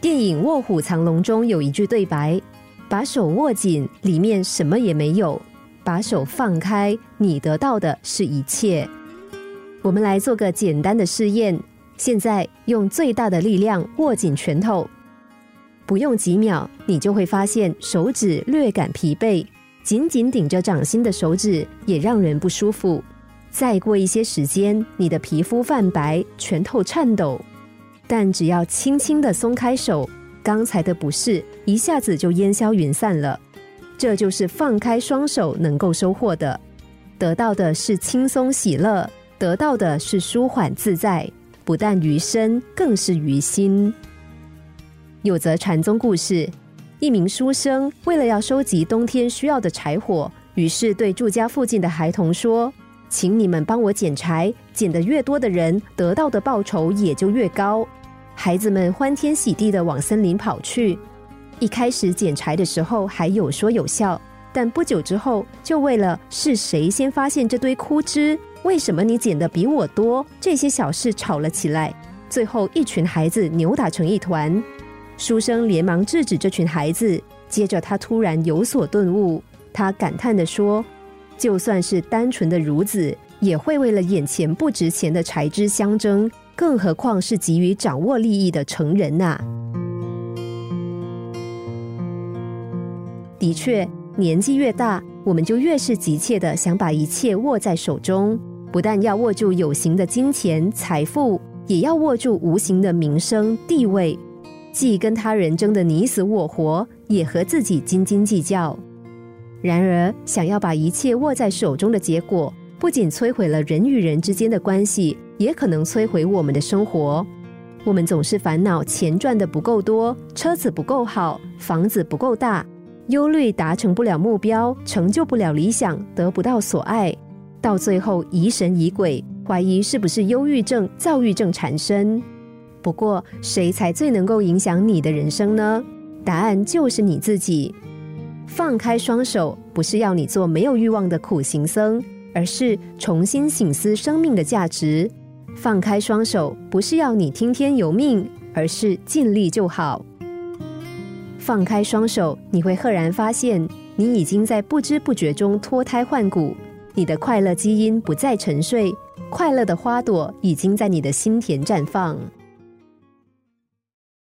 电影《卧虎藏龙》中有一句对白：“把手握紧，里面什么也没有；把手放开，你得到的是一切。”我们来做个简单的试验，现在用最大的力量握紧拳头，不用几秒，你就会发现手指略感疲惫，紧紧顶着掌心的手指也让人不舒服。再过一些时间，你的皮肤泛白，拳头颤抖。但只要轻轻的松开手，刚才的不适一下子就烟消云散了。这就是放开双手能够收获的，得到的是轻松喜乐，得到的是舒缓自在，不但于身，更是于心。有则禅宗故事，一名书生为了要收集冬天需要的柴火，于是对住家附近的孩童说：“请你们帮我捡柴，捡得越多的人，得到的报酬也就越高。”孩子们欢天喜地的往森林跑去。一开始捡柴的时候还有说有笑，但不久之后就为了是谁先发现这堆枯枝，为什么你捡的比我多，这些小事吵了起来。最后一群孩子扭打成一团。书生连忙制止这群孩子，接着他突然有所顿悟，他感叹的说：“就算是单纯的孺子，也会为了眼前不值钱的柴枝相争。”更何况是急于掌握利益的成人呐！的确，年纪越大，我们就越是急切的想把一切握在手中，不但要握住有形的金钱财富，也要握住无形的名声地位，既跟他人争得你死我活，也和自己斤斤计较。然而，想要把一切握在手中的结果，不仅摧毁了人与人之间的关系。也可能摧毁我们的生活。我们总是烦恼钱赚的不够多，车子不够好，房子不够大，忧虑达成不了目标，成就不了理想，得不到所爱，到最后疑神疑鬼，怀疑是不是忧郁症、躁郁症缠身。不过，谁才最能够影响你的人生呢？答案就是你自己。放开双手，不是要你做没有欲望的苦行僧，而是重新醒思生命的价值。放开双手，不是要你听天由命，而是尽力就好。放开双手，你会赫然发现，你已经在不知不觉中脱胎换骨，你的快乐基因不再沉睡，快乐的花朵已经在你的心田绽放。